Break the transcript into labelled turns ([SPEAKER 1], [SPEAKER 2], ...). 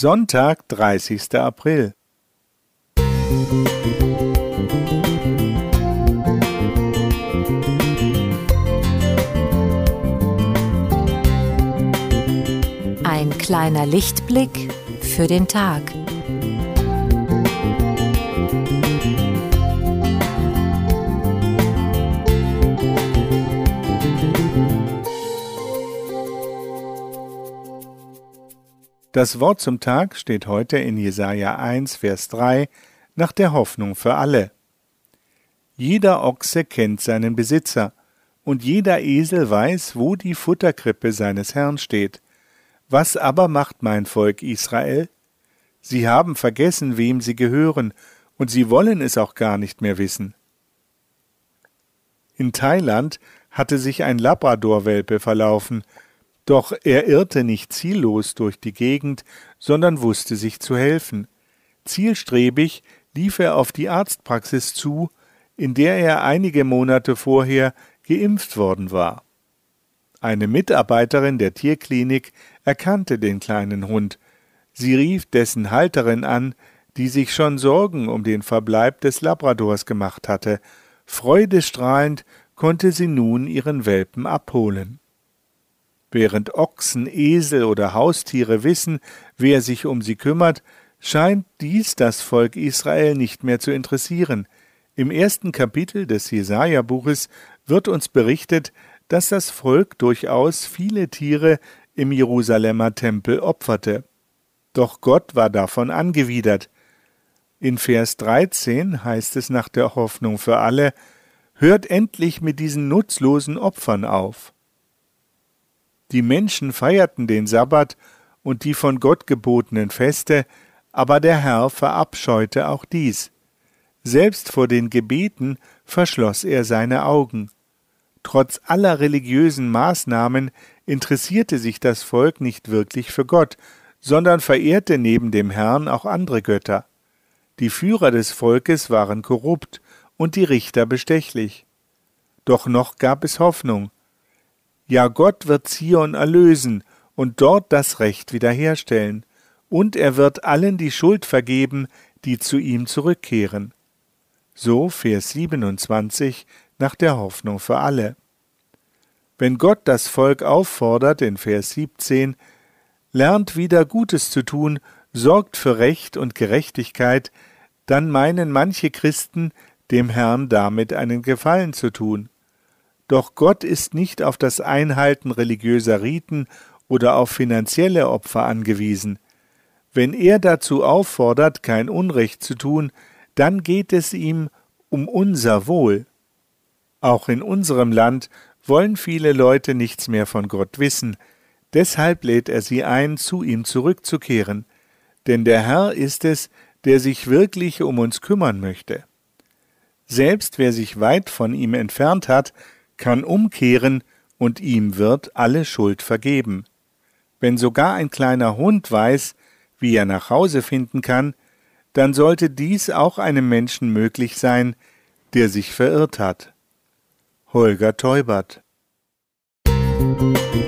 [SPEAKER 1] Sonntag, 30. April.
[SPEAKER 2] Ein kleiner Lichtblick für den Tag.
[SPEAKER 1] Das Wort zum Tag steht heute in Jesaja 1, Vers 3 nach der Hoffnung für alle. Jeder Ochse kennt seinen Besitzer, und jeder Esel weiß, wo die Futterkrippe seines Herrn steht. Was aber macht mein Volk Israel? Sie haben vergessen, wem sie gehören, und sie wollen es auch gar nicht mehr wissen. In Thailand hatte sich ein Labradorwelpe verlaufen, doch er irrte nicht ziellos durch die Gegend, sondern wusste sich zu helfen. Zielstrebig lief er auf die Arztpraxis zu, in der er einige Monate vorher geimpft worden war. Eine Mitarbeiterin der Tierklinik erkannte den kleinen Hund. Sie rief dessen Halterin an, die sich schon Sorgen um den Verbleib des Labradors gemacht hatte. Freudestrahlend konnte sie nun ihren Welpen abholen. Während Ochsen, Esel oder Haustiere wissen, wer sich um sie kümmert, scheint dies das Volk Israel nicht mehr zu interessieren. Im ersten Kapitel des Jesaja-Buches wird uns berichtet, dass das Volk durchaus viele Tiere im Jerusalemer Tempel opferte. Doch Gott war davon angewidert. In Vers 13 heißt es nach der Hoffnung für alle, Hört endlich mit diesen nutzlosen Opfern auf. Die Menschen feierten den Sabbat und die von Gott gebotenen Feste, aber der Herr verabscheute auch dies. Selbst vor den Gebeten verschloss er seine Augen. Trotz aller religiösen Maßnahmen interessierte sich das Volk nicht wirklich für Gott, sondern verehrte neben dem Herrn auch andere Götter. Die Führer des Volkes waren korrupt und die Richter bestechlich. Doch noch gab es Hoffnung. Ja, Gott wird Zion erlösen und dort das Recht wiederherstellen, und er wird allen die Schuld vergeben, die zu ihm zurückkehren. So Vers 27 nach der Hoffnung für alle. Wenn Gott das Volk auffordert in Vers 17, lernt wieder Gutes zu tun, sorgt für Recht und Gerechtigkeit, dann meinen manche Christen, dem Herrn damit einen Gefallen zu tun. Doch Gott ist nicht auf das Einhalten religiöser Riten oder auf finanzielle Opfer angewiesen. Wenn er dazu auffordert, kein Unrecht zu tun, dann geht es ihm um unser Wohl. Auch in unserem Land wollen viele Leute nichts mehr von Gott wissen, deshalb lädt er sie ein, zu ihm zurückzukehren, denn der Herr ist es, der sich wirklich um uns kümmern möchte. Selbst wer sich weit von ihm entfernt hat, kann umkehren und ihm wird alle Schuld vergeben. Wenn sogar ein kleiner Hund weiß, wie er nach Hause finden kann, dann sollte dies auch einem Menschen möglich sein, der sich verirrt hat. Holger Teubert Musik